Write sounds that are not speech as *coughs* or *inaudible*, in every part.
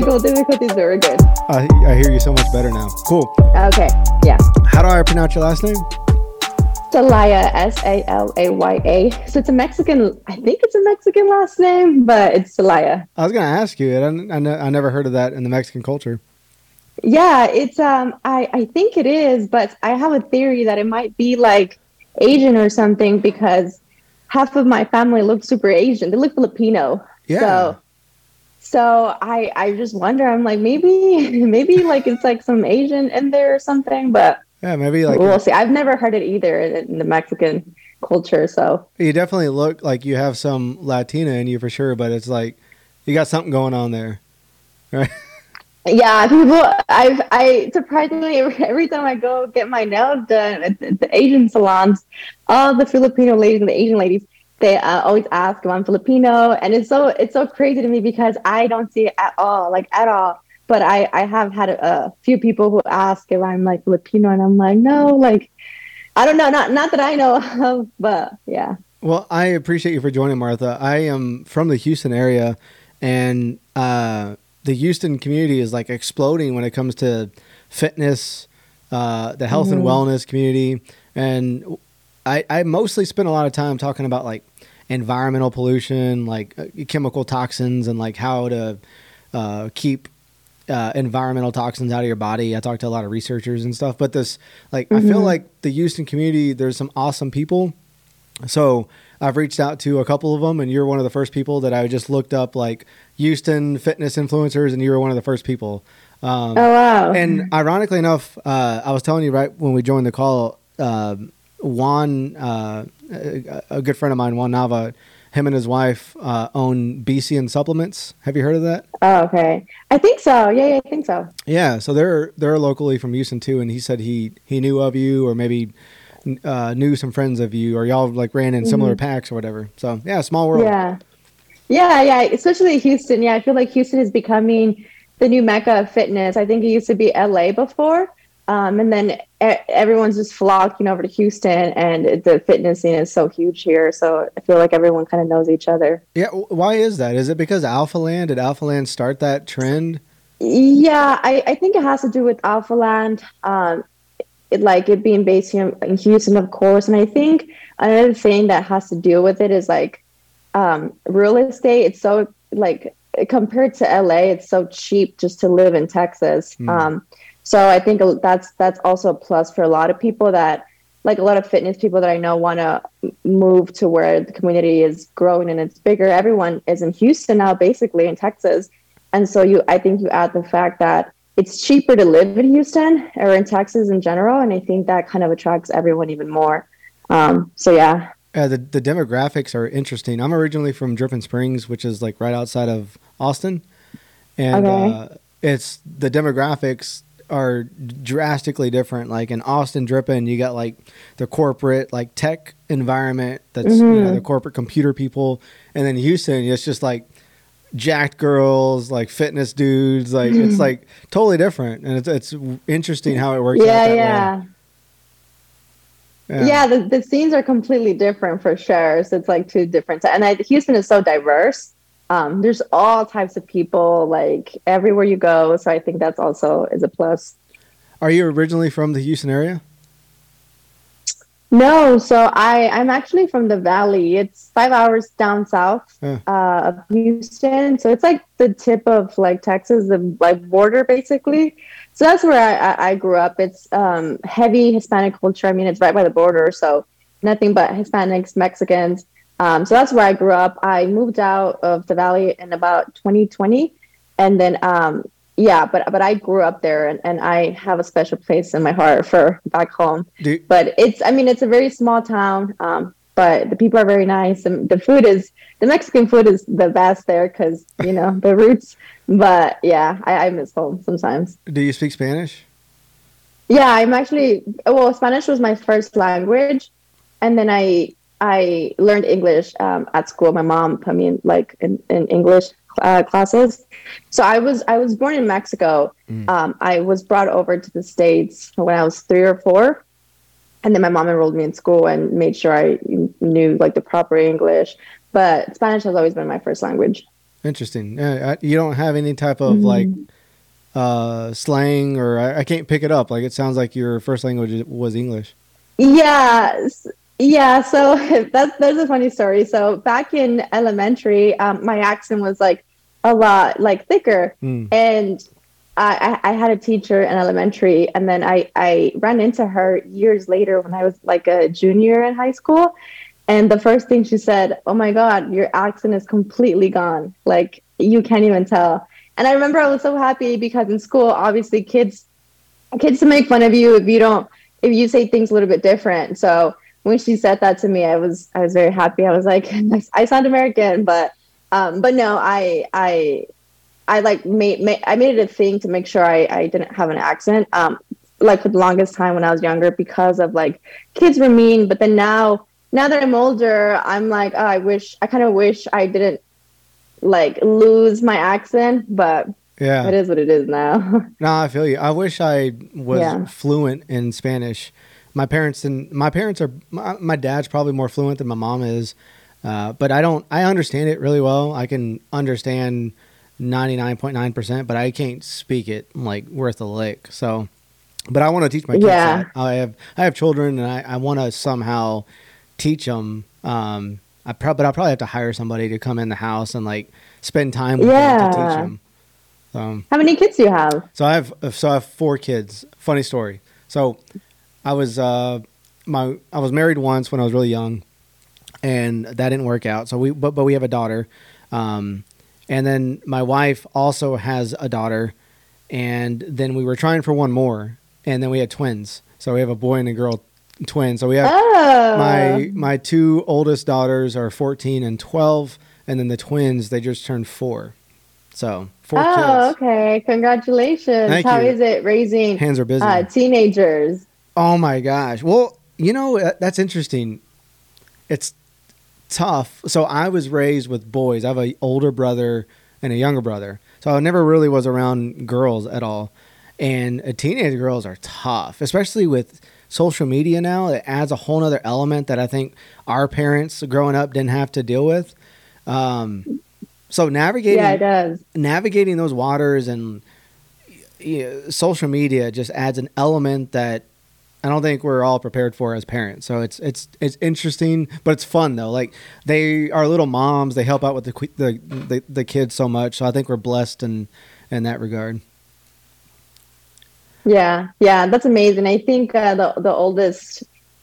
technical difficulties, but we're good. I, I hear you so much better now. Cool. Okay, yeah. How do I pronounce your last name? Salaya, S A L A Y A. So it's a Mexican, I think it's a Mexican last name, but it's Salaya. I was gonna ask you. I, I, I never heard of that in the Mexican culture. Yeah, it's um I I think it is, but I have a theory that it might be like Asian or something because half of my family look super Asian. They look Filipino. Yeah. So so I I just wonder I'm like maybe *laughs* maybe like it's like some Asian in there or something, but Yeah, maybe like we'll see. I've never heard it either in the Mexican culture, so you definitely look like you have some Latina in you for sure, but it's like you got something going on there, right? *laughs* Yeah, people. I've I surprisingly every, time I go get my nails done at the Asian salons, all the Filipino ladies and the Asian ladies, they uh, always ask if I'm Filipino, and it's so it's so crazy to me because I don't see it at all, like at all. But I I have had a, a few people who ask if I'm like Filipino, and I'm like no, like I don't know, not not that I know of, *laughs* but yeah. Well, I appreciate you for joining, Martha. I am from the Houston area, and uh, the Houston community is like exploding when it comes to fitness, uh, the health and Mhm. wellness community, and I, I mostly spend a lot of time talking about like environmental pollution, like uh, chemical toxins, and like how to uh, keep uh, environmental toxins out of your body. I talked to a lot of researchers and stuff, but this like I feel Mhm. like the Houston community, there's some awesome people. So I've reached out to a couple of them, and you're one of the first people that I just looked up, like Houston fitness influencers, and you were one of the first people. Um, Oh wow. and ironically enough, uh, I was telling you right when we joined the call, um Juan, uh, a, good friend of mine, Juan Nava, him and his wife uh, own BCN Supplements. Have you heard of that? oh, okay. I think so. Yeah, yeah, I think so. Yeah, so they're they're locally from Houston too, and he said he he knew of you or maybe uh, knew some friends of you, or y'all like ran in similar packs or whatever. So yeah, small world. Yeah. Yeah, yeah, especially Houston. Yeah, I feel like Houston is becoming the new mecca of fitness. I think it used to be LA before. Um, and then everyone's just flocking over to Houston, and the fitness scene is so huge here. So I feel like everyone kind of knows each other. Yeah, why is that? Is it because Alpha Land did Alpha Land start that trend? Yeah, I, I think it has to do with Alpha Land, um, it, like it being based here in Houston, of course. And I think another thing that has to do with it is like um, real estate. It's so like compared to LA, it's so cheap just to live in Texas. Hmm. So I think that's that's also a plus for a lot of people that like a lot of fitness people that I know want to move to where the community is growing and it's bigger. Everyone is in Houston now, basically in Texas. And so you, I think you add the fact that it's cheaper to live in Houston or in Texas in general, and I think that kind of attracts everyone even more. Um, so yeah, Uh, the the demographics are interesting. I'm originally from Dripping Springs, which is like right outside of Austin, and Okay. uh, it's the demographics are drastically different. Like in Austin, Dripping, you got like the corporate like tech environment that's you know Mhm. the corporate computer people, and then Houston, it's just like jacked girls, like fitness dudes. Like it's like totally different, and it's it's interesting how it works. out yeah, way. yeah. Yeah, the, the scenes are completely different for sure. So it's like two different. And I, Houston is so diverse. Um, there's all types of people, like everywhere you go. So I think that's also is a plus. Are you originally from the Houston area? No, so I I'm actually from the Valley. It's five hours down south uh, of Houston, so it's like the tip of like Texas, the like border basically. So that's where I, I, I grew up. It's um, heavy Hispanic culture. I mean, it's right by the border, so nothing but Hispanics, Mexicans. Um, so that's where I grew up. I moved out of the Valley in about 2020, and then um, yeah, but but I grew up there, and, and I have a special place in my heart for back home. Do, but it's i mean it's a very small town um, but the people are very nice and the food is the mexican food is the best there because you know the roots. But yeah I, I miss home sometimes. Do you speak Spanish? yeah i'm actually well spanish was my first language. And then i i learned english um, at school my mom put me in like in, in english uh, classes so i was i was born in mexico Mm. um, i was brought over to the states when i was three or four and then my mom enrolled me in school and made sure i knew like the proper english but spanish has always been my first language Interesting. Uh, you don't have any type of mm-hmm. like uh, slang, or I, I, can't pick it up. Like it sounds like your first language was English. Yeah, yeah. So *laughs* that's there's a funny story. So back in elementary, um, my accent was like a lot like thicker, mm. and I, I had a teacher in elementary, and then I I ran into her years later when I was like a junior in high school, and the first thing she said, "Oh my God, your accent is completely gone. Like you can't even tell." And I remember I was so happy because in school, obviously, kids kids make fun of you if you don't if you say things a little bit different. So when she said that to me, I was I was very happy. I was like, *laughs* I sound American, but um, but no, I I I like made, made I made it a thing to make sure I I didn't have an accent. Um, like for the longest time when I was younger because of like kids were mean, but then now now that I'm older, I'm like, oh, I wish I kind of wish I didn't like lose my accent, but yeah, it is what it is now. *laughs* no, I feel you. I wish I was yeah. fluent in Spanish. My parents and my parents are my, my, dad's probably more fluent than my mom is, uh, but I don't. I understand it really well. I can understand ninety nine point nine percent, but I can't speak it like worth a lick. So, but I want to teach my kids yeah. that. I have I have children, and I, I want to somehow teach them. Um, I pro- but I'll probably have to hire somebody to come in the house and like spend time with yeah. them to teach them. Um, How many kids do you have? So I have so I have four kids. Funny story. So I was uh, my I was married once when I was really young, and that didn't work out. So we but but we have a daughter, um, and then my wife also has a daughter, and then we were trying for one more, and then we had twins. So we have a boy and a girl twin. So we have oh. my my two oldest daughters are 14 and 12, and then the twins they just turned four. So four oh, kids. okay! Congratulations. Thank How you. is it raising hands are busy uh, teenagers? Oh my gosh! Well, you know that's interesting. It's tough. So I was raised with boys. I have an older brother and a younger brother. So I never really was around girls at all. And uh, teenage girls are tough, especially with social media now. It adds a whole other element that I think our parents growing up didn't have to deal with. Um, so navigating, yeah, it does. Navigating those waters and you know, social media just adds an element that I don't think we're all prepared for as parents. So it's it's it's interesting, but it's fun though. Like they are little moms. They help out with the the the, the kids so much. So I think we're blessed in in that regard. Yeah, yeah, that's amazing. I think uh, the the oldest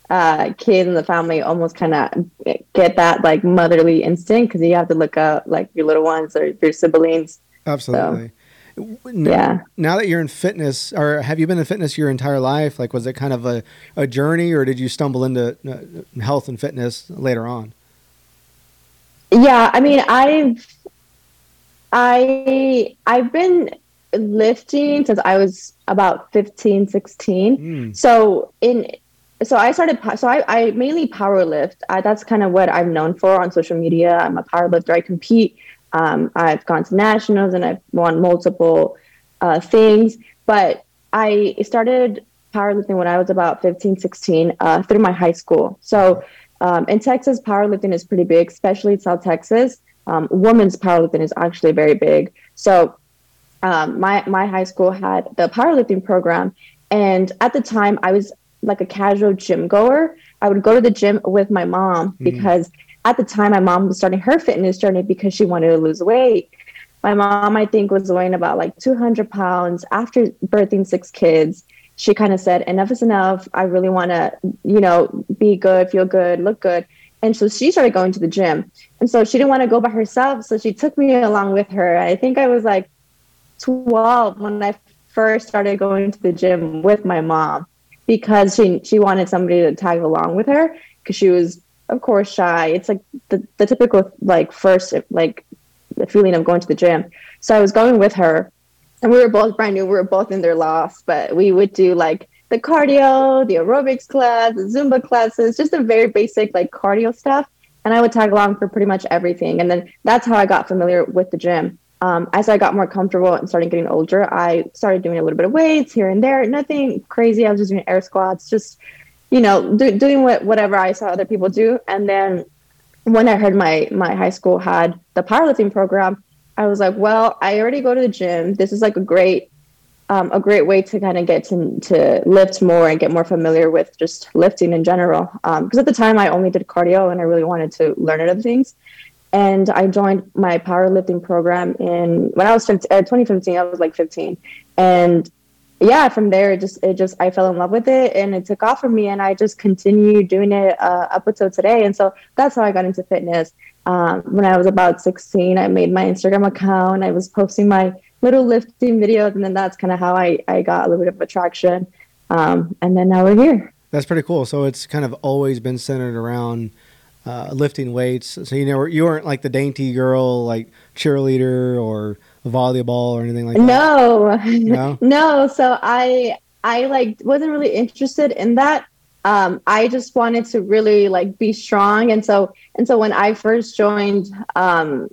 uh, kid in the family almost kind of get that like motherly instinct because you have to look out like your little ones or your siblings. Absolutely. So, now, yeah. Now that you're in fitness, or have you been in fitness your entire life? Like, was it kind of a, a journey, or did you stumble into uh, health and fitness later on? Yeah, I mean, I've I I've been lifting since I was about 15, 16. Mm. So in so I started so I, I mainly power lift. I, that's kind of what I'm known for on social media. I'm a power lifter. I compete. Um, I've gone to nationals and I've won multiple uh, things. But I started powerlifting when I was about 15, 16 uh, through my high school. So um, in Texas, powerlifting is pretty big, especially in South Texas. Um, women's powerlifting is actually very big. So um, my my high school had the powerlifting program, and at the time I was like a casual gym goer. I would go to the gym with my mom mm-hmm. because at the time my mom was starting her fitness journey because she wanted to lose weight. My mom, I think, was weighing about like 200 pounds after birthing six kids. She kind of said, "Enough is enough. I really want to, you know, be good, feel good, look good." And so she started going to the gym. And so she didn't want to go by herself. So she took me along with her. I think I was like 12 when I first started going to the gym with my mom because she she wanted somebody to tag along with her because she was of course shy. It's like the, the typical like first like the feeling of going to the gym. So I was going with her and we were both brand new. We were both in their loft, but we would do like the cardio, the aerobics class, the Zumba classes, just the very basic like cardio stuff. And I would tag along for pretty much everything. And then that's how I got familiar with the gym um, as I got more comfortable and started getting older, I started doing a little bit of weights here and there. Nothing crazy. I was just doing air squats, just you know, do, doing what whatever I saw other people do. And then when I heard my my high school had the powerlifting program, I was like, well, I already go to the gym. This is like a great um, a great way to kind of get to, to lift more and get more familiar with just lifting in general. Because um, at the time, I only did cardio and I really wanted to learn other things. And I joined my powerlifting program in when I was 15, uh, 2015. I was like 15, and yeah, from there it just it just I fell in love with it and it took off for me, and I just continued doing it uh, up until today. And so that's how I got into fitness. Um, when I was about 16, I made my Instagram account. I was posting my little lifting videos, and then that's kind of how I, I got a little bit of attraction. Um, and then now we're here. That's pretty cool. So it's kind of always been centered around uh, lifting weights. So you know you weren't like the dainty girl, like cheerleader or volleyball or anything like that. No, no, *laughs* no. So I I like wasn't really interested in that. Um, I just wanted to really like be strong, and so and so when I first joined um,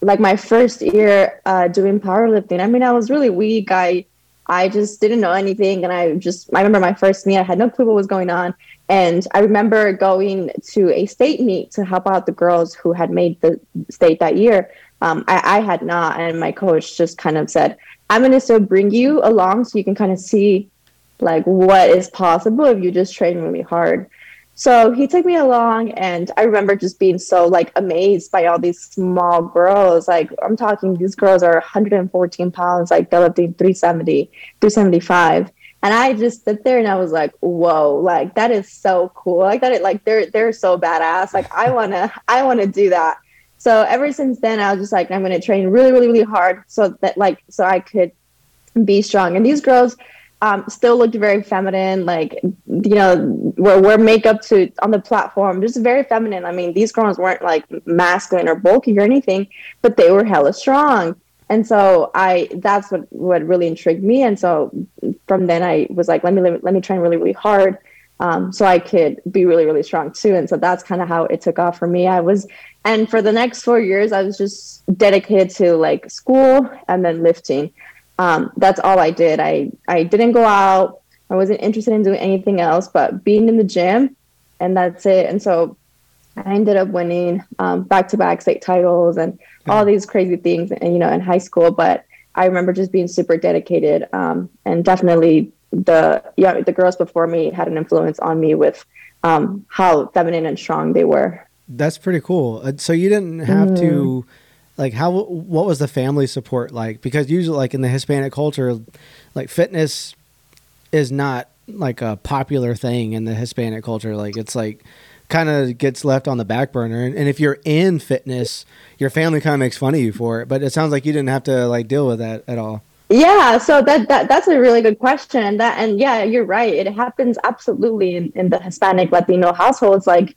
like my first year uh, doing powerlifting, I mean, I was really weak. I I just didn't know anything, and I just I remember my first meet. I had no clue what was going on, and I remember going to a state meet to help out the girls who had made the state that year. Um, I, I had not, and my coach just kind of said, "I'm going to still bring you along so you can kind of see like what is possible if you just train really hard." So he took me along, and I remember just being so like amazed by all these small girls. Like I'm talking, these girls are 114 pounds, like they're lifting 370, 375, and I just sit there and I was like, "Whoa! Like that is so cool! Like that, it, like they're they're so badass! Like I wanna I wanna do that." So ever since then, I was just like, I'm gonna train really, really, really hard so that like so I could be strong. And these girls um, still looked very feminine, like you know, wear, wear makeup to on the platform, just very feminine. I mean, these girls weren't like masculine or bulky or anything, but they were hella strong. And so I, that's what what really intrigued me. And so from then I was like, let me let me train really really hard, um, so I could be really really strong too. And so that's kind of how it took off for me. I was, and for the next four years, I was just dedicated to like school and then lifting um, that's all I did. I I didn't go out. I wasn't interested in doing anything else but being in the gym, and that's it. And so I ended up winning back to back state titles and all these crazy things, and you know, in high school. But I remember just being super dedicated, um, and definitely the yeah the girls before me had an influence on me with um, how feminine and strong they were. That's pretty cool. Uh, so you didn't have mm. to like how what was the family support like because usually like in the hispanic culture like fitness is not like a popular thing in the hispanic culture like it's like kind of gets left on the back burner and, and if you're in fitness your family kind of makes fun of you for it but it sounds like you didn't have to like deal with that at all yeah so that, that that's a really good question and that and yeah you're right it happens absolutely in, in the hispanic latino households like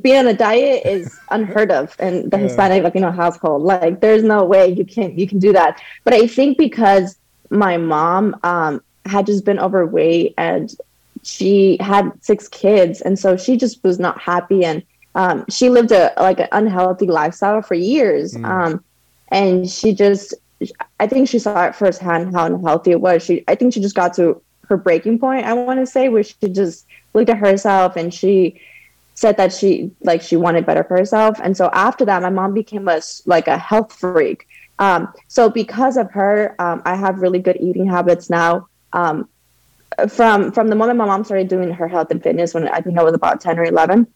being on a diet is *laughs* unheard of in the yeah. Hispanic Latino household. Like, there's no way you can you can do that. But I think because my mom um, had just been overweight and she had six kids, and so she just was not happy, and um, she lived a like an unhealthy lifestyle for years. Mm. Um, and she just, I think she saw it firsthand how unhealthy it was. She, I think she just got to her breaking point. I want to say where she just looked at herself and she said that she like she wanted better for herself. And so after that my mom became a like a health freak. Um, so because of her um, i have really good eating habits now. Um, from from the moment my mom started doing her health and fitness when i think i was about 10 or 11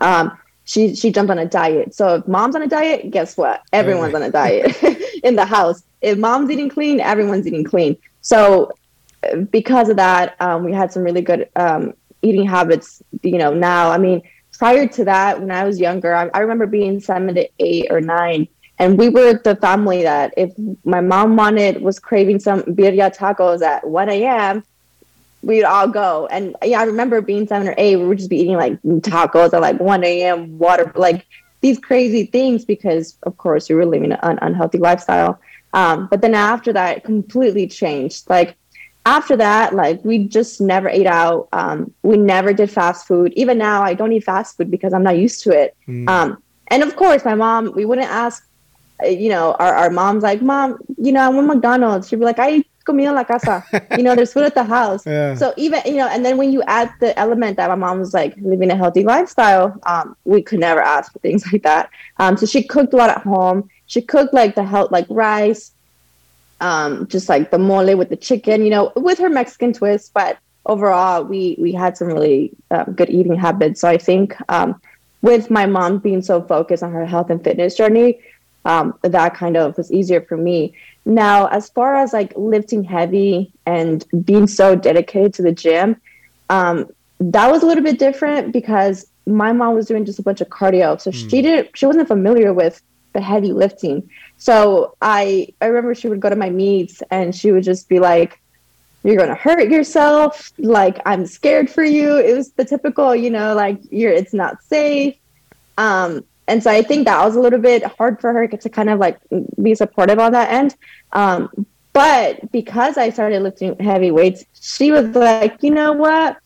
um, she she jumped on a diet. So if mom's on a diet guess what? Everyone's on a diet *laughs* in the house if mom's eating clean everyone's eating clean so because of that um, we had some really good um, eating habits, you know, now. I mean, prior to that, when I was younger, I, I remember being seven to eight or nine. And we were the family that if my mom wanted, was craving some birria tacos at 1 a.m., we'd all go. And yeah, I remember being seven or eight, we would just be eating like tacos at like 1 a.m., water, like these crazy things because, of course, you were living an unhealthy lifestyle. Um, but then after that, it completely changed. Like after that, like we just never ate out. Um, we never did fast food. Even now, I don't eat fast food because I'm not used to it. Mm. Um, and of course, my mom, we wouldn't ask, you know, our, our mom's like, Mom, you know, I want McDonald's. She'd be like, I comida en la casa. you know, there's food at the house. *laughs* Yeah. So even, you know, and then when you add the element that my mom was like living a healthy lifestyle, um, we could never ask for things *laughs* like that. Um, so she cooked a lot at home she cooked like the health like rice, um, just like the mole with the chicken, you know, with her Mexican twist. But overall, we we had some really um, good eating habits. So I think um, with my mom being so focused on her health and fitness journey, um, that kind of was easier for me. Now, as far as like lifting heavy and being so dedicated to the gym, um, that was a little bit different because my mom was doing just a bunch of cardio, so mm. she didn't, she wasn't familiar with the heavy lifting. So I, I remember she would go to my meets and she would just be like, "You're gonna hurt yourself. Like I'm scared for you." It was the typical, you know, like you're, it's not safe. Um, and so I think that was a little bit hard for her to kind of like be supportive on that end. Um, but because I started lifting heavy weights, she was like, you know what?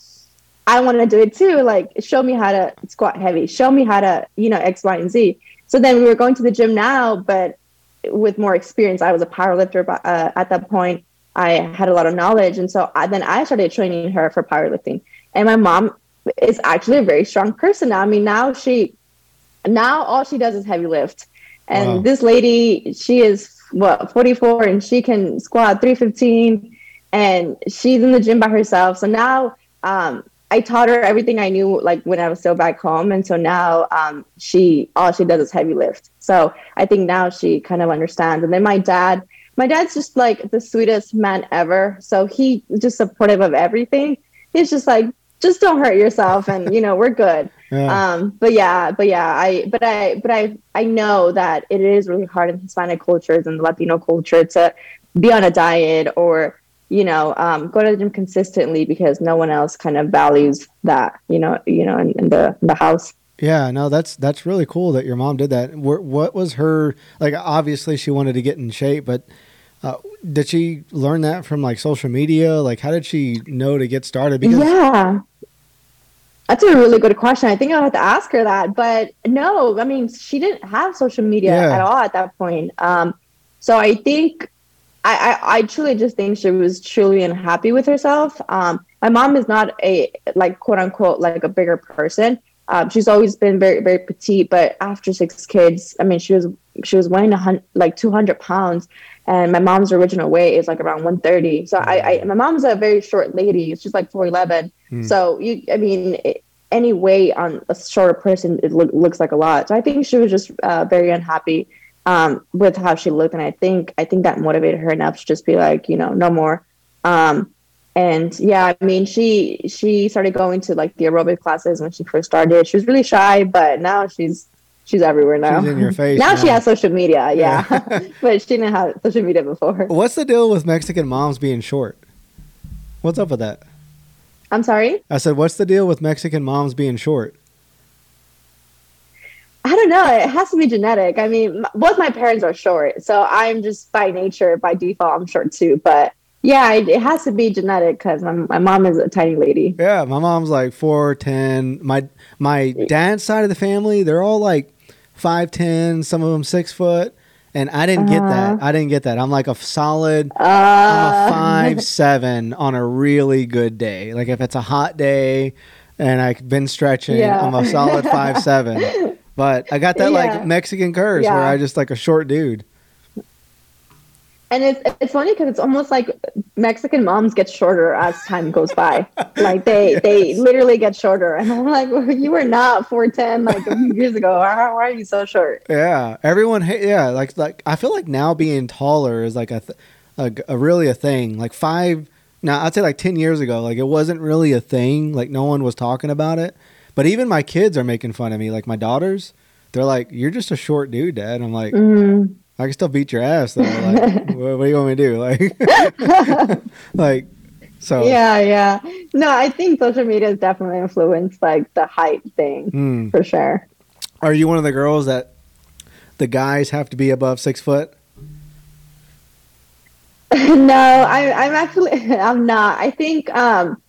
I want to do it too. Like, show me how to squat heavy. Show me how to, you know, X, Y, and Z. So then we were going to the gym now, but with more experience. I was a power lifter uh, at that point. I had a lot of knowledge. And so I, then I started training her for powerlifting. And my mom is actually a very strong person now. I mean, now she now all she does is heavy lift. And wow. this lady, she is what 44 and she can squat 315 and she's in the gym by herself. So now um, I taught her everything I knew like when I was still back home. And so now um, she all she does is heavy lift. So I think now she kind of understands. And then my dad, my dad's just like the sweetest man ever. So he just supportive of everything. He's just like, just don't hurt yourself and you know, we're good. *laughs* Yeah. Um, but yeah, but yeah, I but I but I I know that it is really hard in Hispanic cultures and Latino culture to be on a diet or you know um, go to the gym consistently because no one else kind of values that you know you know in, in the in the house. Yeah, no, that's that's really cool that your mom did that. What was her like? Obviously, she wanted to get in shape, but uh, did she learn that from like social media? Like, how did she know to get started? Because yeah, that's a really good question. I think I'll have to ask her that. But no, I mean, she didn't have social media yeah. at all at that point. Um, so I think I, I, I, truly just think she was truly unhappy with herself. Um, my mom is not a like quote unquote like a bigger person. Um, she's always been very very petite, but after six kids, I mean, she was she was weighing a hundred like two hundred pounds, and my mom's original weight is like around one thirty. So I, I my mom's a very short lady. She's like four eleven Mm. So you, I mean, it, any weight on a shorter person, it lo- looks like a lot. So I think she was just uh, very unhappy um, with how she looked, and I think I think that motivated her enough to just be like, you know, no more. Um, and yeah, I mean, she she started going to like the aerobic classes when she first started. She was really shy, but now she's she's everywhere now. She's in your face. now, now. she has social media, yeah, yeah. *laughs* but she didn't have social media before. What's the deal with Mexican moms being short? What's up with that? I'm sorry? I said, what's the deal with Mexican moms being short? I don't know. It has to be genetic. I mean, both my parents are short, so I'm just by nature, by default, I'm short too. But yeah, it, it has to be genetic because my, my mom is a tiny lady. Yeah, my mom's like four ten. My my dad's side of the family, they're all like five ten. Some of them six foot. And I didn't uh-huh. get that. Uh-huh. I didn't get that. I'm like a solid uh, I'm a five *laughs* seven on a really good day. Like if it's a hot day and I've been stretching, yeah. I'm a solid five seven. *laughs* But I got that yeah. like Mexican curse yeah. where I just like a short dude and it's it's funny because it's almost like Mexican moms get shorter as time goes by. like they *laughs* yes. they literally get shorter, and I'm like, well, you were not four ten like a few years ago. Why, are you so short? Yeah, everyone. Yeah, like like I feel like now being taller is like a, th- a, a really a thing. Like five. Now I'd say like ten years ago, like it wasn't really a thing. Like no one was talking about it. But even my kids are making fun of me. Like my daughters, they're like, "You're just a short dude, Dad." I'm like. Mm I can still beat your ass though. Like, *laughs* what, what, do you want me to do? Like, *laughs* like, so. Yeah, yeah. No, I think social media has definitely influenced like the height thing mm. for sure. Are you one of the girls that the guys have to be above six foot? *laughs* no, I, I'm actually I'm not. I think um,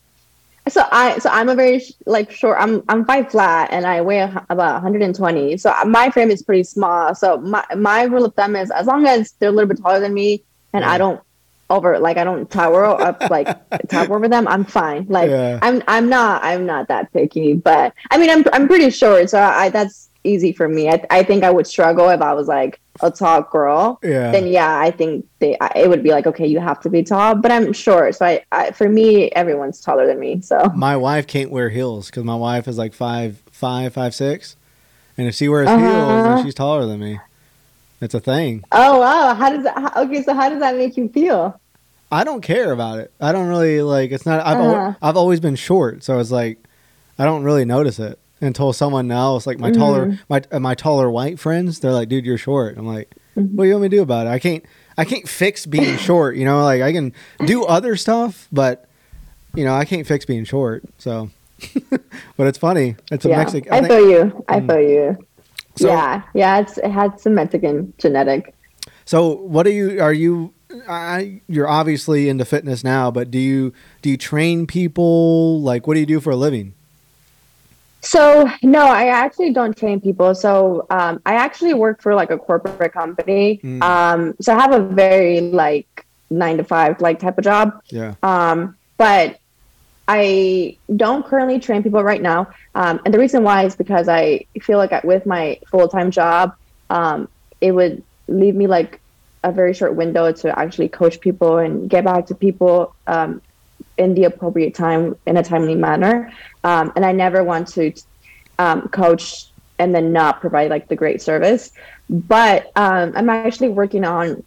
so I so I'm a very like short. I'm I'm five flat and I weigh about 120. So my frame is pretty small. So my my rule of thumb is as long as they're a little bit taller than me and yeah. I don't over like I don't tower up like *laughs* tower over them, I'm fine. Like yeah. I'm I'm not I'm not that picky. But I mean I'm I'm pretty short, so I that's easy for me. I I think I would struggle if I was like a tall girl, Yeah. then yeah, I think they I- it would be like okay, you have to be tall. But I'm short, so I, I for me, everyone's taller than me. So My wife can't wear heels because my wife is like five five five six, and if she wears Uh-huh. heels, then she's taller than me. It's a thing. oh wow, how does that? How, okay, so how does that make you feel? I don't care about it. I don't really like. It's not. I've Uh-huh. I've always been short, so it's like I don't really notice it until someone else, like my Mm-hmm. taller my uh, my taller white friends, they're like, "Dude, you're short." I'm like, Mm-hmm. "What do you want me to do about it? I can't. I can't fix being *coughs* short. You know, like I can do other stuff, but you know, I can't fix being short. So, *laughs* but it's funny. It's a yeah, Mexican. I, feel you. I Mm. feel you. So- yeah, yeah, it's it had some Mexican genetic. So, what are you? Are you? I, you're obviously into fitness now, but do you do you train people? Like, what do you do for a living? So no, I actually don't train people. So um, I actually work for like a corporate company. Mm. Um, so I have a very like nine to five like type of job. Yeah. Um, but I don't currently train people right now. Um, and the reason why is because I feel like I, with my full time job, um, it would leave me like a very short window to actually coach people and get back to people um, in the appropriate time in a timely manner. Um, and I never want to um, coach and then not provide like the great service. But um, I'm actually working on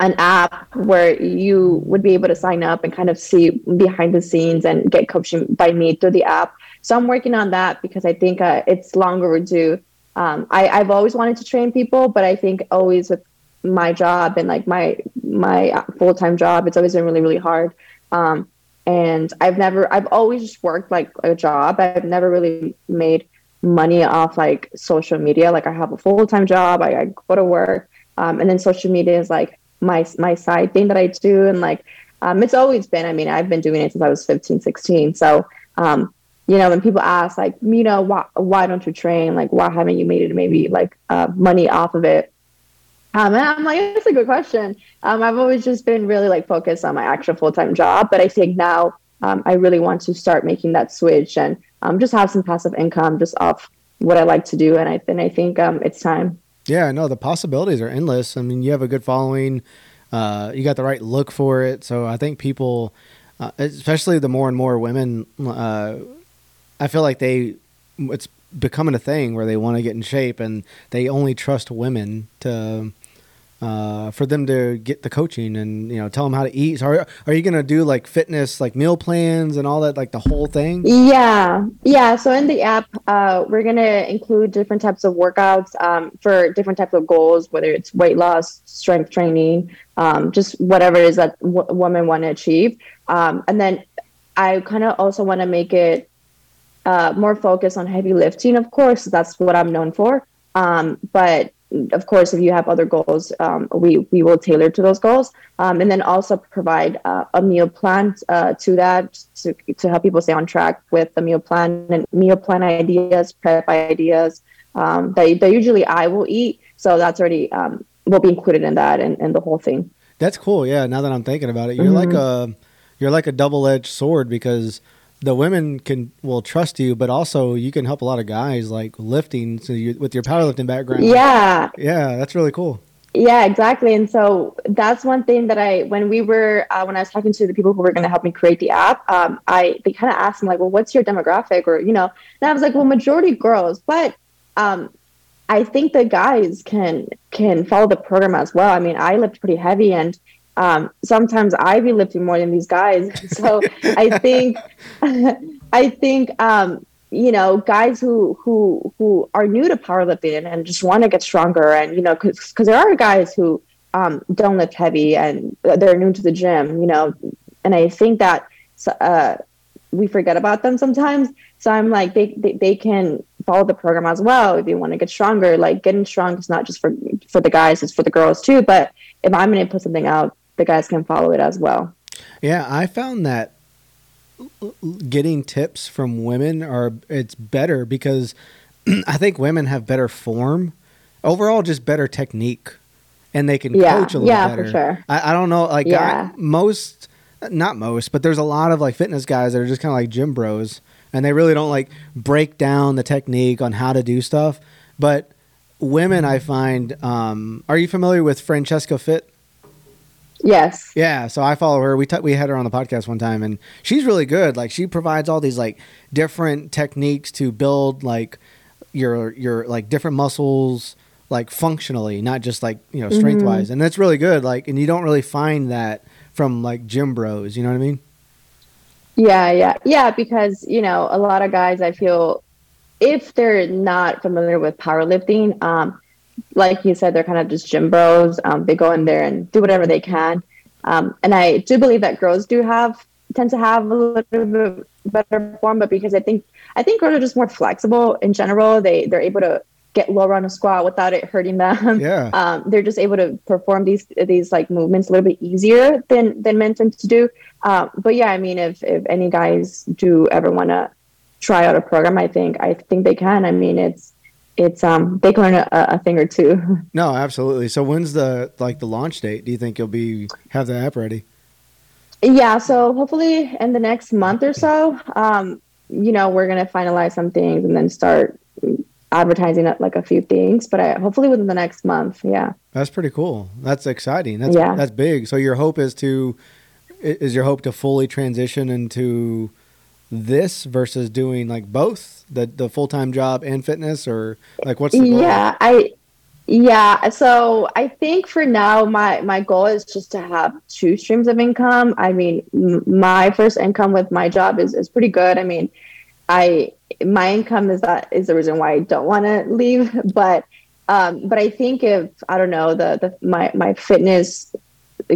an app where you would be able to sign up and kind of see behind the scenes and get coaching by me through the app. So I'm working on that because I think uh, it's long overdue. Um, I, I've always wanted to train people, but I think always with my job and like my my full time job, it's always been really really hard. Um, and I've never, I've always just worked like a job. I've never really made money off like social media. Like I have a full time job. I, I go to work, um, and then social media is like my my side thing that I do. And like um, it's always been. I mean, I've been doing it since I was 15, 16. So um, you know, when people ask like, you know, why why don't you train? Like, why haven't you made it maybe like uh, money off of it? Um, and I'm like, that's a good question. Um, I've always just been really like focused on my actual full time job, but I think now um, I really want to start making that switch and um, just have some passive income just off what I like to do. And I and I think um, it's time. Yeah, no, the possibilities are endless. I mean, you have a good following. Uh, you got the right look for it. So I think people, uh, especially the more and more women, uh, I feel like they, it's becoming a thing where they want to get in shape and they only trust women to, uh, for them to get the coaching and you know tell them how to eat. So are, are you gonna do like fitness, like meal plans and all that, like the whole thing? Yeah, yeah. So in the app, uh, we're gonna include different types of workouts um, for different types of goals, whether it's weight loss, strength training, um, just whatever it is that w- women want to achieve. Um, and then I kind of also want to make it uh, more focused on heavy lifting. Of course, that's what I'm known for. Um, but of course, if you have other goals, um, we we will tailor to those goals, um, and then also provide uh, a meal plan uh, to that to, to help people stay on track with the meal plan and meal plan ideas, prep ideas um, that that usually I will eat. So that's already um, will be included in that and, and the whole thing. That's cool. Yeah. Now that I'm thinking about it, you're like a you're like a double edged sword because the women can will trust you, but also you can help a lot of guys like lifting. So you with your powerlifting background. Yeah, Yeah, that's really cool. Yeah, exactly. And so that's one thing that I, when we were, uh, when I was talking to the people who were going to help me create the app, um, I, they kind of asked me like, well, what's your demographic? Or, you know, and I was like, well, majority girls, but, um, I think the guys can, can follow the program as well. I mean, I lift pretty heavy and, um, sometimes I be lifting more than these guys. *laughs* So I think, *laughs* I think, um, you know, guys who who who are new to powerlifting and just want to get stronger, and you know, because there are guys who um, don't lift heavy and they're new to the gym, you know, and I think that uh, we forget about them sometimes. So I'm like, they, they they can follow the program as well if you want to get stronger. Like getting strong is not just for for the guys; it's for the girls too. But if I'm going to put something out, the guys can follow it as well. Yeah, I found that getting tips from women are it's better because *clears throat* I think women have better form, overall, just better technique, and they can Yeah, coach a little yeah, better. for sure. I, I don't know, like Yeah. I, most, not most, but there's a lot of like fitness guys that are just kind of like gym bros, and they really don't like break down the technique on how to do stuff. But women, I find. Um, are you familiar with Francesca Fit? Yes. Yeah, so I follow her. We t- we had her on the podcast one time, and she's really good. Like she provides all these like different techniques to build like your your like different muscles like functionally, not just like you know strength wise, Mm-hmm. and that's really good. Like, and you don't really find that from like gym bros. You know what I mean? Yeah, yeah, yeah. Because you know, a lot of guys, I feel, if they're not familiar with powerlifting, um, like you said, they're kind of just gym bros. Um, they go in there and do whatever they can. Um, and I do believe that girls do have tend to have a little bit better form, but because I think I think girls are just more flexible in general. They they're able to get lower on a squat without it hurting them. *laughs* Yeah. Um, they're just able to perform these these like movements a little bit easier than than men tend to do. Um, but yeah, I mean, if if any guys do ever want to try out a program, I think I think they can. I mean, it's it's um they can learn a, a thing or two. *laughs* No, absolutely. So when's the like the launch date? Do you think you'll be have the app ready? yeah, so hopefully in the next month or so, um, you know, we're gonna finalize some things and then start advertising at like a few things. But I, hopefully within the next month, yeah. That's pretty cool. That's exciting. That's Yeah. that's big. So your hope is to is your hope to fully transition into this versus doing like both the the full time job and fitness, or like what's the goal? Yeah, I yeah, so I think for now my my goal is just to have two streams of income. I mean, my first income with my job is is pretty good. I mean, I my income is that is the reason why I don't want to leave, but um but I think if I don't know, the the my my fitness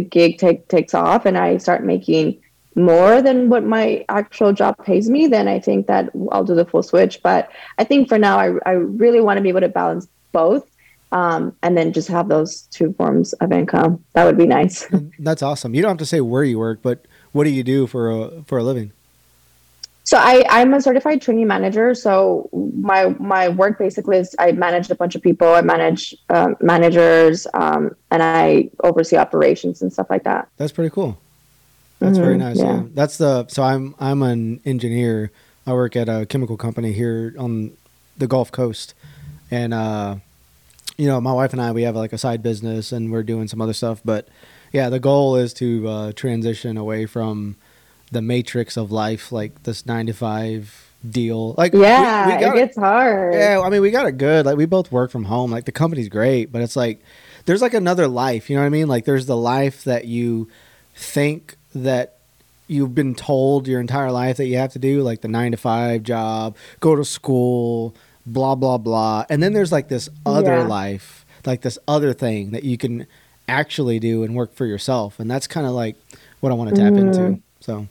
gig take takes off and I start making more than what my actual job pays me, then I think that I'll do the full switch. But I think for now, I, I really want to be able to balance both um, and then just have those two forms of income. That would be nice. *laughs* That's awesome. You don't have to say where you work, but what do you do for a for a living? So I, I'm a certified training manager. So my my work basically is I manage a bunch of people. I manage um, managers um, and I oversee operations and stuff like that. That's pretty cool. That's very Mhm, nice. Yeah. yeah. That's the so I'm I'm an engineer. I work at a chemical company here on the Gulf Coast, and uh, you know my wife and I we have like a side business and we're doing some other stuff. But yeah, the goal is to uh, transition away from the matrix of life, like this nine to five deal. Like Yeah, we, got it gets hard. yeah, I mean, we got it good. Like, we both work from home. Like, the company's great, but it's like there's like another life. You know what I mean? Like, there's the life that you think that you've been told your entire life that you have to do, like the nine to five job, go to school, blah blah blah. And then there's like this other Yeah. life, like this other thing that you can actually do and work for yourself. And that's kind of like what I want to tap into. Mhm. So.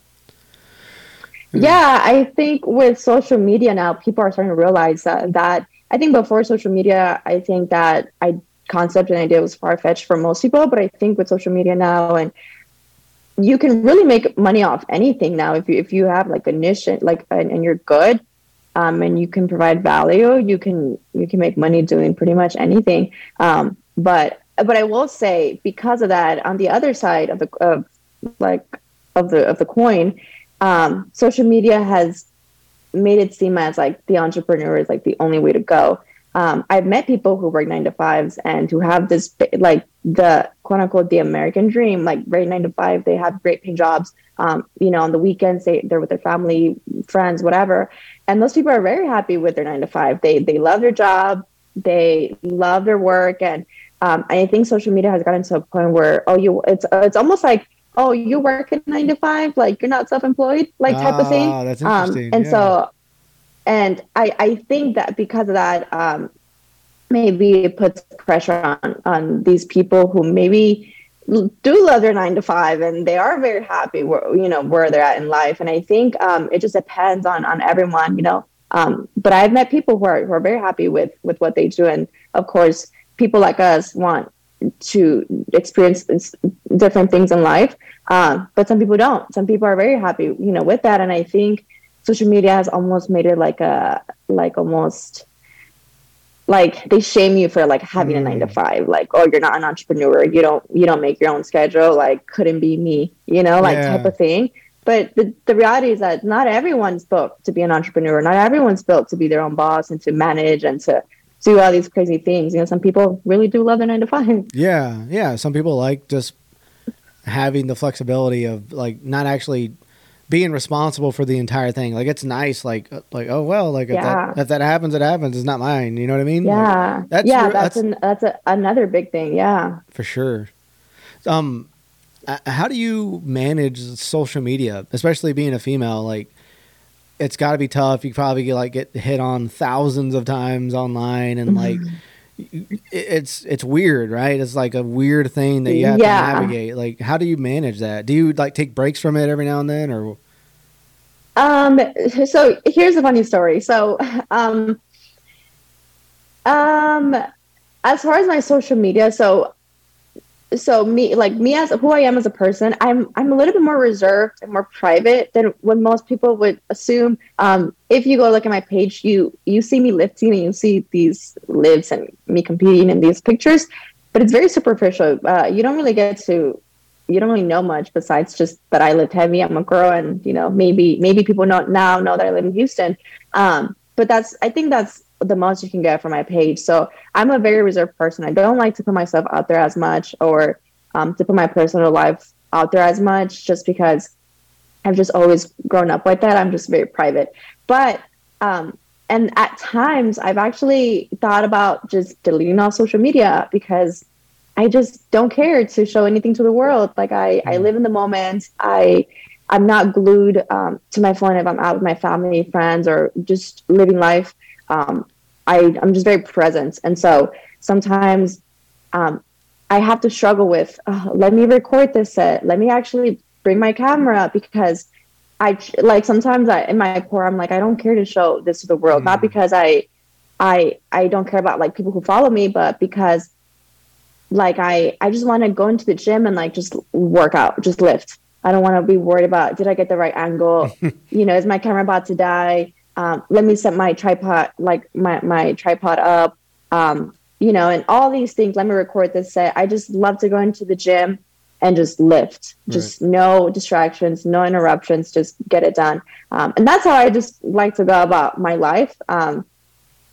Yeah, I think with social media now, people are starting to realize that, that I think before social media, I think that I concept and idea was far fetched for most people, but I think with social media now and you can really make money off anything now if you if you have like a niche and like and, and you're good um, and you can provide value you can you can make money doing pretty much anything um, but but I will say because of that on the other side of the of like of the of the coin um, social media has made it seem as like the entrepreneur is like the only way to go. Um, I've met people who work nine to fives and who have this like the quote unquote the American dream, like very nine to five. They have great paying jobs. Um, you know, on the weekends they they're with their family, friends, whatever. And those people are very happy with their nine to five. They they love their job. They love their work, and um, I think social media has gotten to a point where oh you it's it's almost like oh you work at nine to five like you're not self-employed like type of thing Ah, that's um, interesting. and yeah. so and I, I think that because of that um, maybe it puts pressure on on these people who maybe do love their nine to five and they are very happy where you know where they're at in life. And i think um, it just depends on on everyone you know. Um, but i've met people who are, who are very happy with with what they do. And of course people like us want to experience different things in life um, but some people don't. Some people are very happy you know with that. And i think social media has almost made it like a like almost like they shame you for like having a nine to Mm. five like oh you're not an entrepreneur you don't you don't make your own schedule like couldn't be me you know like Yeah. type of thing but the, the reality is that not everyone's built to be an entrepreneur not everyone's built to be their own boss and to manage and to do all these crazy things. You know, some people really do love their nine to five. *laughs* Yeah, yeah. Some people like just having the flexibility of like not actually being responsible for the entire thing. Like it's nice, like uh, like oh well, like if, Yeah. that, if that happens, it happens. It's not mine. You know what I mean? Like, Yeah, that's yeah, re- that's that's- an, that's a, another big thing. Yeah. for sure. Um, how do you manage social media, especially being a female? Like, it's got to be tough. You probably get like get hit on thousands of times online, and like, Mm-hmm. it- it's it's weird, right? It's like a weird thing that you have Yeah. to navigate. Like, how do you manage that? Do you like take breaks from it every now and then, or Um, so here's a funny story. So, um, um, as far as my social media, so, so me, like me as who I am as a person, I'm, I'm a little bit more reserved and more private than what most people would assume. Um, if you go look at my page, you, you see me lifting and you see these lifts and me competing in these pictures, but it's very superficial. Uh, you don't really get to you don't really know much besides just that I lift heavy. I'm a girl, and you know maybe maybe people not now know that I live in Houston. Um, but that's I think that's the most you can get from my page. So I'm a very reserved person. I don't like to put myself out there as much or um, to put my personal life out there as much, just because I've just always grown up like that. I'm just very private. But um, and at times I've actually thought about just deleting all social media because I just don't care to show anything to the world. Like I, I live in the moment. I, I'm not glued um, to my phone if I'm out with my family, friends, or just living life. Um, I, I'm just very present, and so sometimes um, I have to struggle with. Uh, let me record this set. Let me actually bring my camera because I like sometimes I in my core I'm like I don't care to show this to the world. Not Mm. because I, I, I don't care about like people who follow me, but because like I I just want to go into the gym and like just work out, just lift. I don't want to be worried about did I get the right angle? *laughs* you know, is my camera about to die? Um, let me set my tripod like my my tripod up. Um, you know, and all these things. Let me record this set. I just love to go into the gym and just lift. Just no distractions, no interruptions. Just get it done. Um, and that's how I just like to go about my life. Um,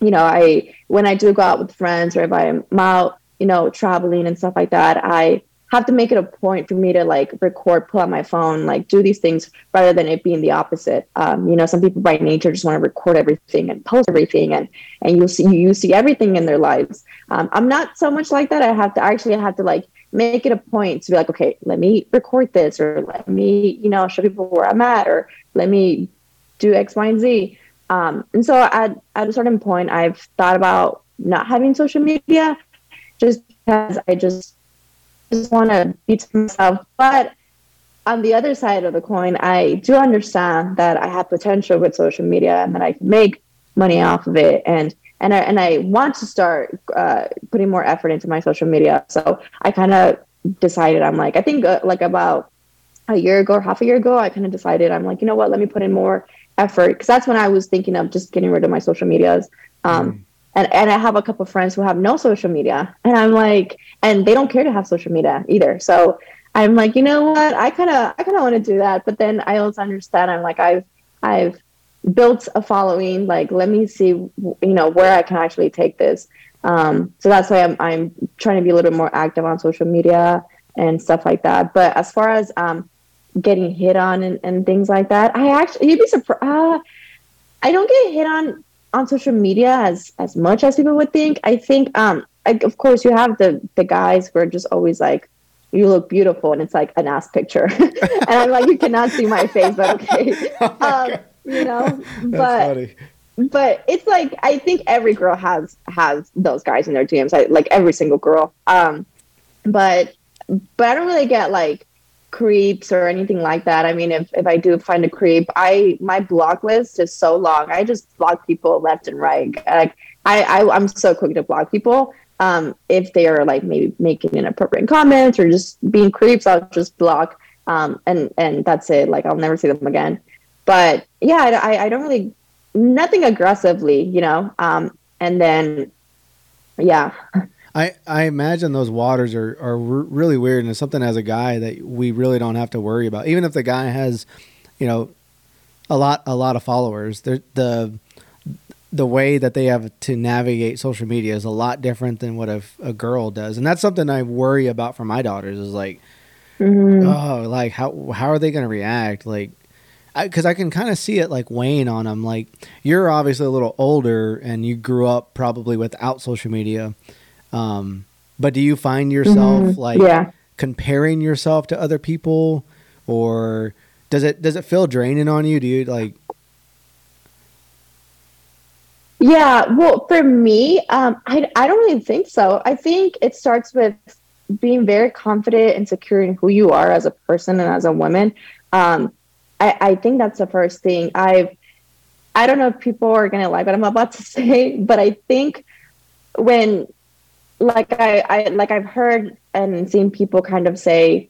you know, I when I do go out with friends or if I'm out, you know, traveling and stuff like that, I have to make it a point for me to like record, pull out my phone, like do these things rather than it being the opposite. Um, you know, some people by nature just want to record everything and post everything, and and you see you see everything in their lives. Um, I'm not so much like that. I have to actually have to like make it a point to be like, okay, let me record this, or let me, you know, show people where I'm at, or let me do X, Y, and Z. Um, and so at, at a certain point, I've thought about not having social media just because I just just want to be to myself. But on the other side of the coin, I do understand that I have potential with social media and that I can make money off of it. And and I and I want to start uh, putting more effort into my social media. So I kind of decided I'm like I think uh, like about a year ago or half a year ago, I kind of decided I'm like you know what, let me put in more effort because that's when I was thinking of just getting rid of my social medias. Um, and and I have a couple friends who have no social media, and I'm like, and they don't care to have social media either. So I'm like, you know what? I kind of I kind of want to do that, but then I also understand. I'm like, I've I've built a following. Like, let me see, you know, where I can actually take this. Um, so that's why I'm I'm trying to be a little bit more active on social media and stuff like that. But as far as um, getting hit on and, and things like that, I actually you'd be surprised. Uh, I don't get hit on on social media as as much as people would think. I think, um, like, of course, you have the the guys who are just always like, "You look beautiful," and it's like an ass picture, *laughs* and I'm like, you cannot see my face, but okay, *laughs* um, you know. but but it's like I think every girl has has those guys in their DMs, I, like every single girl. Um, but but I don't really get like creeps or anything like that. I mean, if if I do find a creep, I my block list is so long. I just block people left and right. Like I, I I'm so quick to block people. Um, if they are like maybe making inappropriate comments or just being creeps, I'll just block. Um, and and that's it. Like I'll never see them again. But yeah, I, I, I don't really nothing aggressively, you know. Um, and then yeah, *laughs* I, I imagine those waters are, are really weird and it's something as a guy that we really don't have to worry about. Even if the guy has, you know, a lot a lot of followers, the the the way that they have to navigate social media is a lot different than what a, a girl does, and that's something I worry about for my daughters. Is like, mm-hmm. oh, like how how are they going to react? Like, because I, I, can kind of see it like weighing on them. Like, you're obviously a little older, and you grew up probably without social media. Um, but do you find yourself mm-hmm. like yeah. comparing yourself to other people, or does it does it feel draining on you? Do you like? Yeah, well, for me, um, I I don't really think so. I think it starts with being very confident and secure in who you are as a person and as a woman. Um, I, I think that's the first thing. I've I don't know if people are gonna like what I'm about to *laughs* say, but I think when like I, I like I've heard and seen people kind of say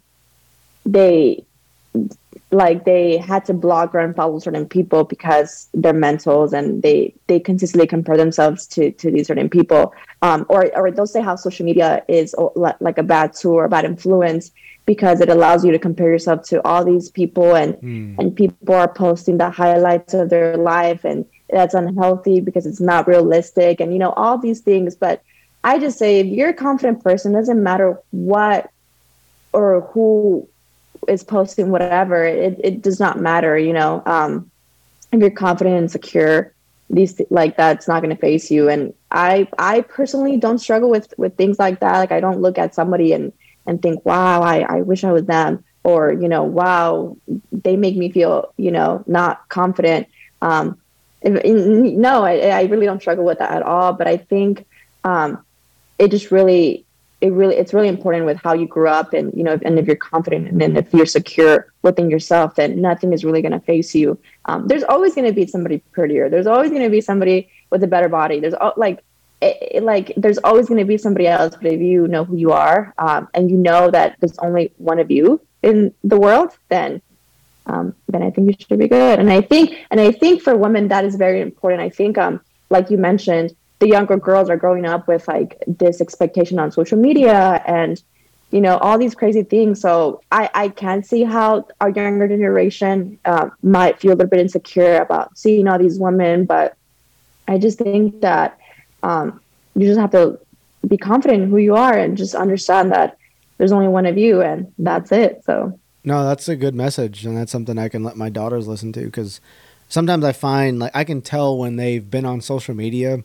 they like they had to block or unfollow certain people because they're mentals and they they consistently compare themselves to to these certain people um, or or they'll say how social media is like a bad tool or a bad influence because it allows you to compare yourself to all these people and mm. and people are posting the highlights of their life and that's unhealthy because it's not realistic and you know all these things but i just say if you're a confident person doesn't matter what or who is posting whatever it, it does not matter you know um, if you're confident and secure these like that's not going to face you. And i i personally don't struggle with with things like that. Like i don't look at somebody and and think wow i i wish i was them. Or you know wow they make me feel you know not confident. Um no I, I really don't struggle with that at all. But i think um it just really it really it's really important with how you grew up and you know and if you're confident and then if you're secure within yourself then nothing is really going to face you. Um, there's always going to be somebody prettier. There's always going to be somebody with a better body. There's all like it, it, like there's always going to be somebody else but if you know who you are um, and you know that there's only one of you in the world then um, then i think you should be good. And i think and i think for women that is very important. I think um like you mentioned the younger girls are growing up with like this expectation on social media and you know all these crazy things. So i i can see how our younger generation uh, might feel a little bit insecure about seeing all these women but i just think that um, you just have to be confident in who you are and just understand that there's only one of you and that's it. So no that's a good message and that's something i can let my daughters listen to because sometimes i find like i can tell when they've been on social media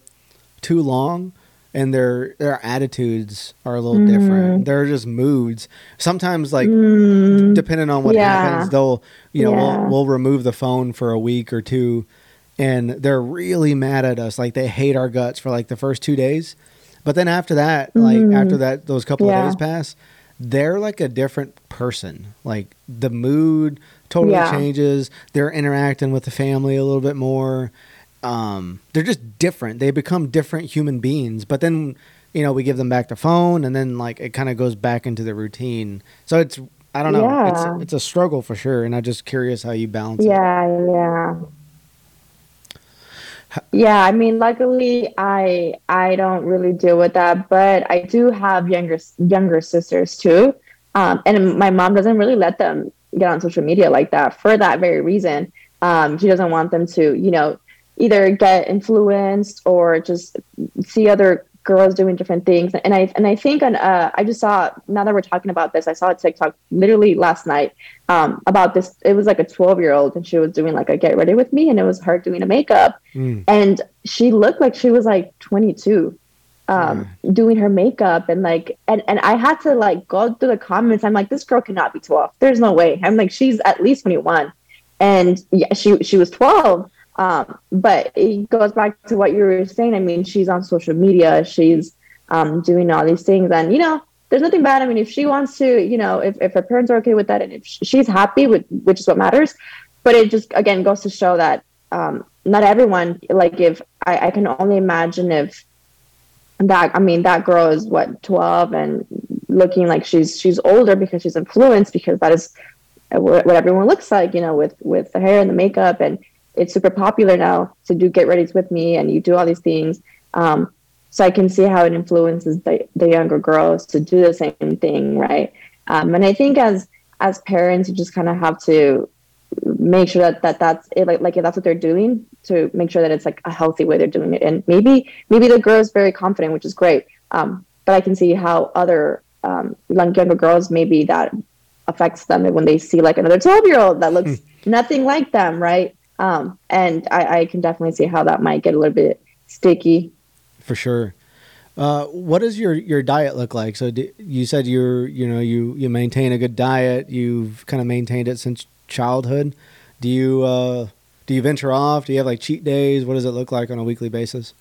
too long and their their attitudes are a little mm. different. They're just moods. Sometimes, like mm. depending on what yeah. happens, they'll you know yeah. we'll, we'll remove the phone for a week or two, and they're really mad at us. Like they hate our guts for like the first two days, but then after that, mm. like after that, those couple yeah. of days pass, they're like a different person. Like the mood totally changes. They're interacting with the family a little bit more um, they're just different. They become different human beings. But then, you know, we give them back the phone, and then like it kind of goes back into the routine. So it's I don't know. Yeah. It's it's a struggle for sure, and I'm just curious how you balance yeah, it. Yeah, yeah. Yeah, I mean, luckily, I I don't really deal with that, but I do have younger younger sisters too, um, and my mom doesn't really let them get on social media like that for that very reason. Um, she doesn't want them to, you know, either get influenced or just see other girls doing different things. And I and I think on uh, I just saw now that we're talking about this, I saw a TikTok literally last night um, about this. It was like a 12 year old and she was doing like a get ready with me, and it was her doing a makeup, mm. and she looked like she was like 22. Um, mm. doing her makeup and like and and I had to like go through the comments. I'm like, this girl cannot be 12. There's no way. I'm like, she's at least 21, and yeah, she she was 12 um, but it goes back to what you were saying. I mean, she's on social media, she's um, doing all these things, and you know, there's nothing bad. I mean, if she wants to, you know, if, if her parents are okay with that, and if she's happy with, which is what matters. But it just again goes to show that um, not everyone. Like, if I, I can only imagine if that, I mean, that girl is what 12 and looking like she's she's older because she's influenced because that is what everyone looks like, you know, with with the hair and the makeup and it's super popular now to do get ready with me and you do all these things um, so i can see how it influences the, the younger girls to do the same thing right um, and i think as as parents you just kind of have to make sure that, that that's it, like, like if that's what they're doing to make sure that it's like a healthy way they're doing it. And maybe, maybe the girl is very confident, which is great. Um, but I can see how other um, younger girls maybe that affects them when they see like another 12 year old that looks hmm. nothing like them, right? Um, and I, I can definitely see how that might get a little bit sticky. For sure. Uh, what does your, your diet look like? So do, you said you're you know you you maintain a good diet. You've kind of maintained it since childhood. Do you uh, do you venture off? Do you have like cheat days? What does it look like on a weekly basis?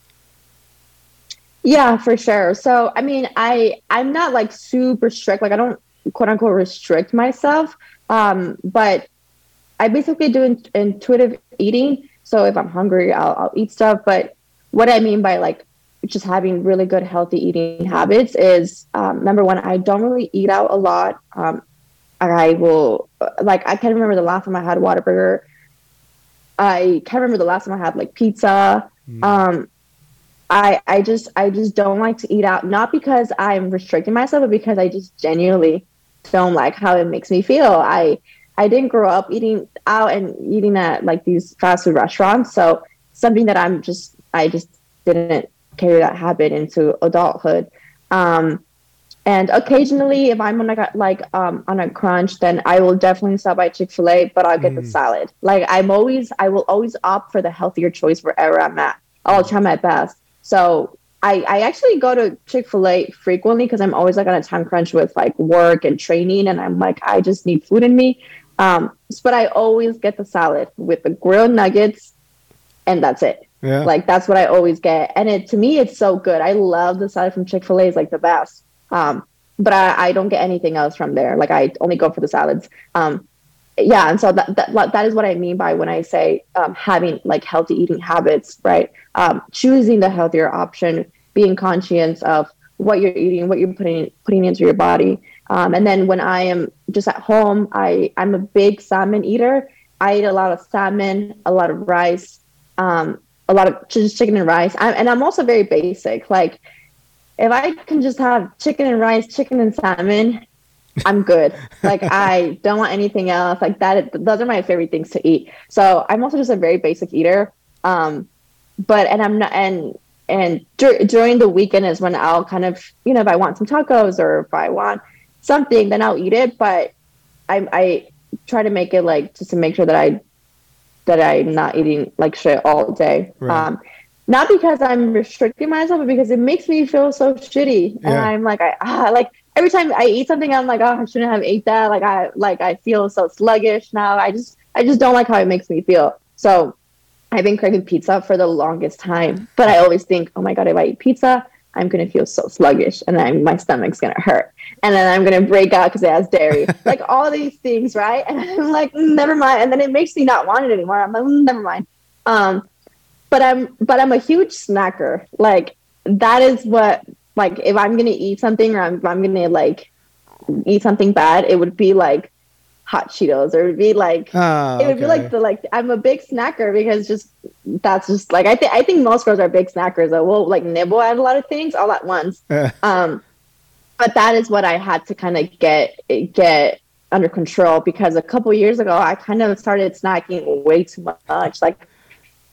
Yeah, for sure. So I mean, I I'm not like super strict. Like I don't quote unquote restrict myself. Um, but I basically do in, intuitive eating. So if I'm hungry, I'll, I'll eat stuff. But what I mean by like just having really good healthy eating habits is um, number one, I don't really eat out a lot. Um, I will like I can't remember the last time I had Whataburger. I can't remember the last time I had like pizza. Mm. Um, I I just I just don't like to eat out, not because I'm restricting myself, but because I just genuinely don't like how it makes me feel. I I didn't grow up eating out and eating at like these fast food restaurants, so something that I'm just I just didn't carry that habit into adulthood. Um, and occasionally, if I'm on like a, like um, on a crunch, then I will definitely stop by Chick Fil A, but I'll get mm. the salad. Like I'm always, I will always opt for the healthier choice wherever I'm at. I'll try my best. So I, I actually go to Chick fil A frequently because I'm always like on a time crunch with like work and training. And I'm like, I just need food in me. Um, but I always get the salad with the grilled nuggets and that's it. Yeah. Like that's what I always get. And it to me, it's so good. I love the salad from Chick fil A, is like the best. Um, but I, I don't get anything else from there. Like I only go for the salads. Um, yeah and so that, that that is what i mean by when i say um, having like healthy eating habits right um, choosing the healthier option being conscious of what you're eating what you're putting putting into your body um, and then when i am just at home i i'm a big salmon eater i eat a lot of salmon a lot of rice um, a lot of just chicken and rice I, and i'm also very basic like if i can just have chicken and rice chicken and salmon I'm good. like *laughs* I don't want anything else. Like that. Those are my favorite things to eat. So I'm also just a very basic eater. Um, but and I'm not and and dur- during the weekend is when I'll kind of you know if I want some tacos or if I want something then I'll eat it. But I I try to make it like just to make sure that I that I'm not eating like shit all day. Right. Um, not because I'm restricting myself, but because it makes me feel so shitty. Yeah. And I'm like, I *laughs* ah, like every time I eat something, I'm like, oh, I shouldn't have ate that. Like I like I feel so sluggish now. I just I just don't like how it makes me feel. So I've been craving pizza for the longest time, but I always think, oh my god, if I eat pizza, I'm gonna feel so sluggish, and then my stomach's gonna hurt, and then I'm gonna break out because it has dairy. *laughs* like all these things, right? And I'm like, mm, never mind. And then it makes me not want it anymore. I'm like, mm, never mind. Um, but I'm but I'm a huge snacker. Like that is what like if I'm gonna eat something or I'm, I'm gonna like eat something bad, it would be like hot Cheetos or it would be like oh, it would okay. be like the like I'm a big snacker because just that's just like I think I think most girls are big snackers that will like nibble at a lot of things all at once. *laughs* um but that is what I had to kind of get get under control because a couple years ago I kind of started snacking way too much. Like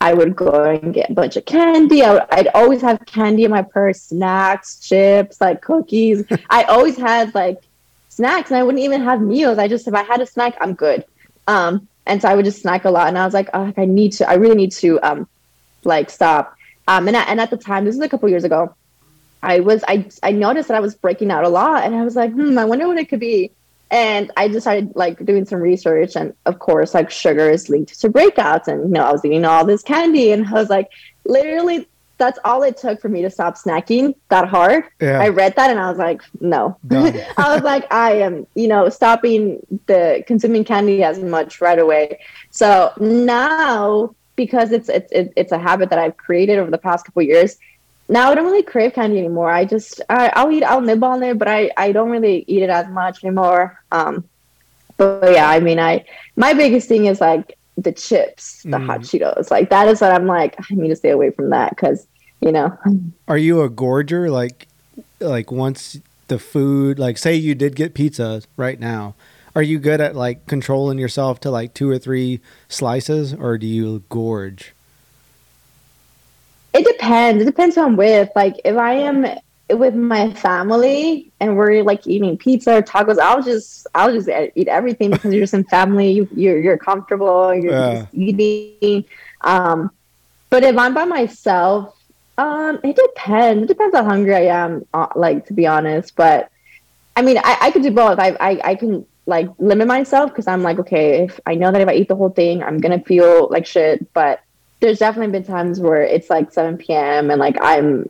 I would go and get a bunch of candy. I would, I'd always have candy in my purse, snacks, chips, like cookies. *laughs* I always had like snacks, and I wouldn't even have meals. I just if I had a snack, I'm good. Um, and so I would just snack a lot. And I was like, oh, I need to. I really need to um, like stop. Um, and I, and at the time, this is a couple years ago. I was I I noticed that I was breaking out a lot, and I was like, hmm, I wonder what it could be and I decided like doing some research, and of course, like sugar is linked to breakouts, and you know, I was eating all this candy, and I was like, literally, that's all it took for me to stop snacking that hard. Yeah. I read that, and I was like, no, *laughs* I was like, I am, you know, stopping the consuming candy as much right away. So now, because it's it's it's a habit that I've created over the past couple years now I don't really crave candy anymore. I just I, I'll eat I'll nibble on it, but I I don't really eat it as much anymore. Um, but yeah, I mean, I my biggest thing is like the chips, the mm. hot Cheetos. Like that is what I'm like. I need to stay away from that because you know. *laughs* Are you a gorger? Like like once the food, like say you did get pizza right now, Are you good at like controlling yourself to like two or three slices, or do you gorge? It depends. It depends who I'm with. Like if I am with my family and we're like eating pizza or tacos, I'll just I'll just eat everything because you're just in family. You, you're you're comfortable. You're Yeah. just eating. Um, but if I'm by myself, um, it depends. It depends how hungry I am. Uh, like to be honest, but I mean, I, I could do both. I I, I can like limit myself because I'm like, okay, if I know that if I eat the whole thing, I'm gonna feel like shit. But there's definitely been times where it's like 7 p.m. and like I'm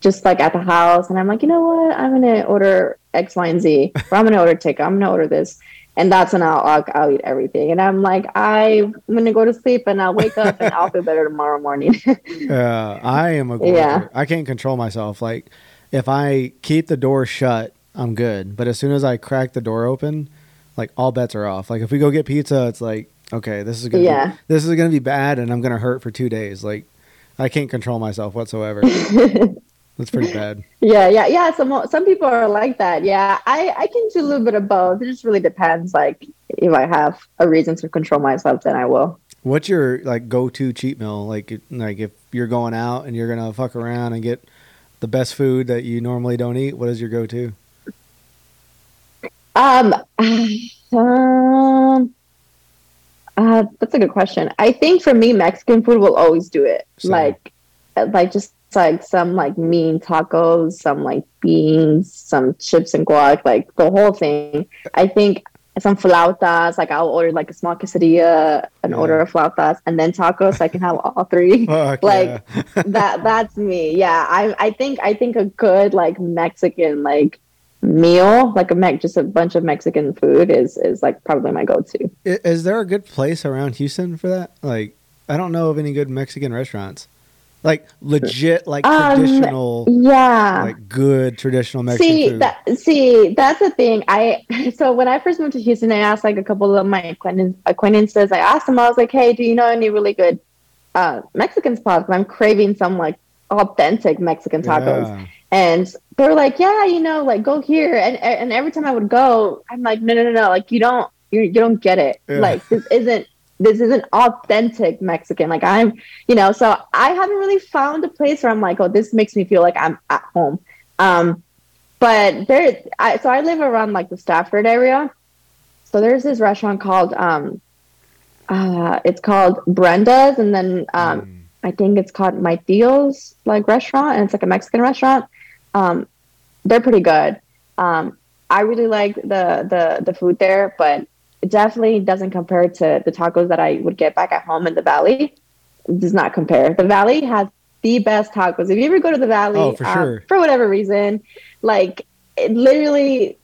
just like at the house and I'm like, you know what? I'm gonna order X, Y, and Z. Or I'm gonna order ticket. I'm gonna order this. And that's when I'll, I'll I'll eat everything. And I'm like, I'm gonna go to sleep and I'll wake up and I'll feel better tomorrow morning. *laughs* Uh, I am a gorger. Yeah. I can't control myself. Like if I keep the door shut, I'm good. But as soon as I crack the door open, like all bets are off. Like if we go get pizza, it's like okay, this is gonna Yeah. be, this is gonna be bad, and I'm gonna hurt for two days. Like I can't control myself whatsoever. *laughs* That's pretty bad. yeah, yeah, yeah. Some some people are like that. Yeah, I I can do a little bit of both. It just really depends. Like if I have a reason to control myself, then I will. What's your like go-to cheat meal? Like like if you're going out and you're gonna fuck around and get the best food that you normally don't eat, what is your go-to? Um, *sighs* um, uh, that's a good question. I think for me, Mexican food will always do it. Same. Like, uh, like just like some like mean tacos, some like beans, some chips and guac, like the whole thing. I think some flautas. Like I'll order like a small quesadilla, an Yeah. order of flautas, and then tacos. So I can have all three *laughs* Fuck *laughs* Like, *laughs* that that's me. Yeah, I I think I think a good like Mexican like meal, like a Mex, just a bunch of Mexican food is is like probably my go to. I- Is there a good place around Houston for that? Like, I don't know of any good Mexican restaurants. Like legit, like Um, traditional, Yeah. like good traditional Mexican see food. that see that's the thing. I *laughs* so when I first moved to Houston, I asked like a couple of my acquaintances. I asked them, I was like, "Hey, do you know any really good uh, Mexican spots? I'm craving some like authentic Mexican tacos." Yeah. And they were like, yeah, you know, like go here. And and every time I would go, I'm like, no, no, no, no, like you don't, you you don't get it. Yeah. Like this isn't this isn't authentic Mexican. Like I'm, you know, so I haven't really found a place where I'm like, oh, this makes me feel like I'm at home. Um, but there, I so I live around like the Stafford area. So there's this restaurant called um, uh, it's called Brenda's, and then um, Mm. I think it's called My Tio's like restaurant, and it's like a Mexican restaurant. Um, they're pretty good. Um, I really like the the the food there, but it definitely doesn't compare to the tacos that I would get back at home in the valley. It does not compare. The valley has the best tacos. If you ever go to the valley, Oh, for um, sure. for whatever reason, like it literally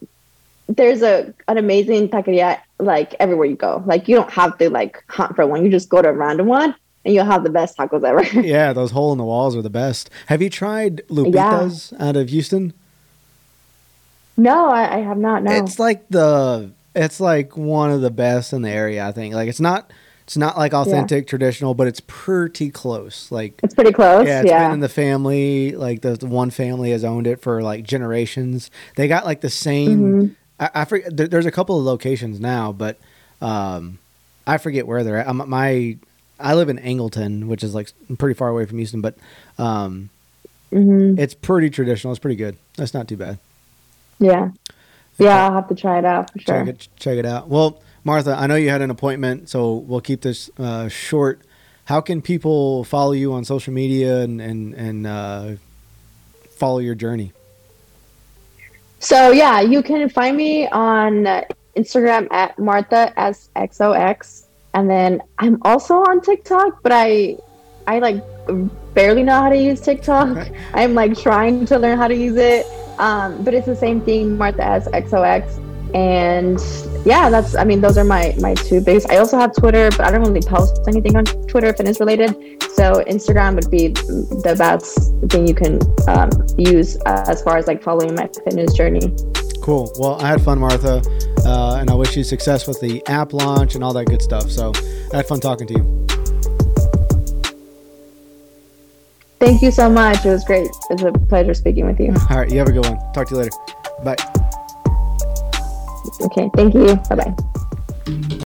there's a an amazing taqueria like everywhere you go. Like you don't have to like hunt for one. You just go to a random one and you'll have the best tacos ever. *laughs* yeah, those hole in the walls are the best. Have you tried Lupita's out of Houston? No, I, I have not. No. It's like the it's like one of the best in the area. I think. Like it's not it's not like authentic traditional, but it's pretty close. Like It's pretty close. yeah, Yeah. it's been in the family. Like the, the one family has owned it for like generations. They got like the same. Mhm. I, I forget. There, there's a couple of locations now, but um, I forget where they're at. I'm, my I live in Angleton, which is like pretty far away from Houston, but um, Mhm. it's pretty traditional. It's pretty good. That's not too bad. Yeah. Yeah, I'll have to try it out for sure. Check it, check it out. Well, Martha, I know you had an appointment, so we'll keep this uh, short. How can people follow you on social media and and and uh, follow your journey? So yeah, you can find me on Instagram at Martha S X O X, and then I'm also on TikTok, but I I like barely know how to use TikTok. *laughs* I'm like trying to learn how to use it, um, but it's the same thing, Martha S X O X, and yeah, that's I mean those are my my two biggest. I also have Twitter, but I don't really post anything on Twitter fitness related. So Instagram would be the best thing you can um, use as far as like following my fitness journey. Cool. Well, I had fun, Martha, uh, and I wish you success with the app launch and all that good stuff. So I had fun talking to you. Thank you so much. It was great. It's a pleasure speaking with you. All right, you have a good one. Talk to you later. Bye. Okay. Thank you. Bye bye.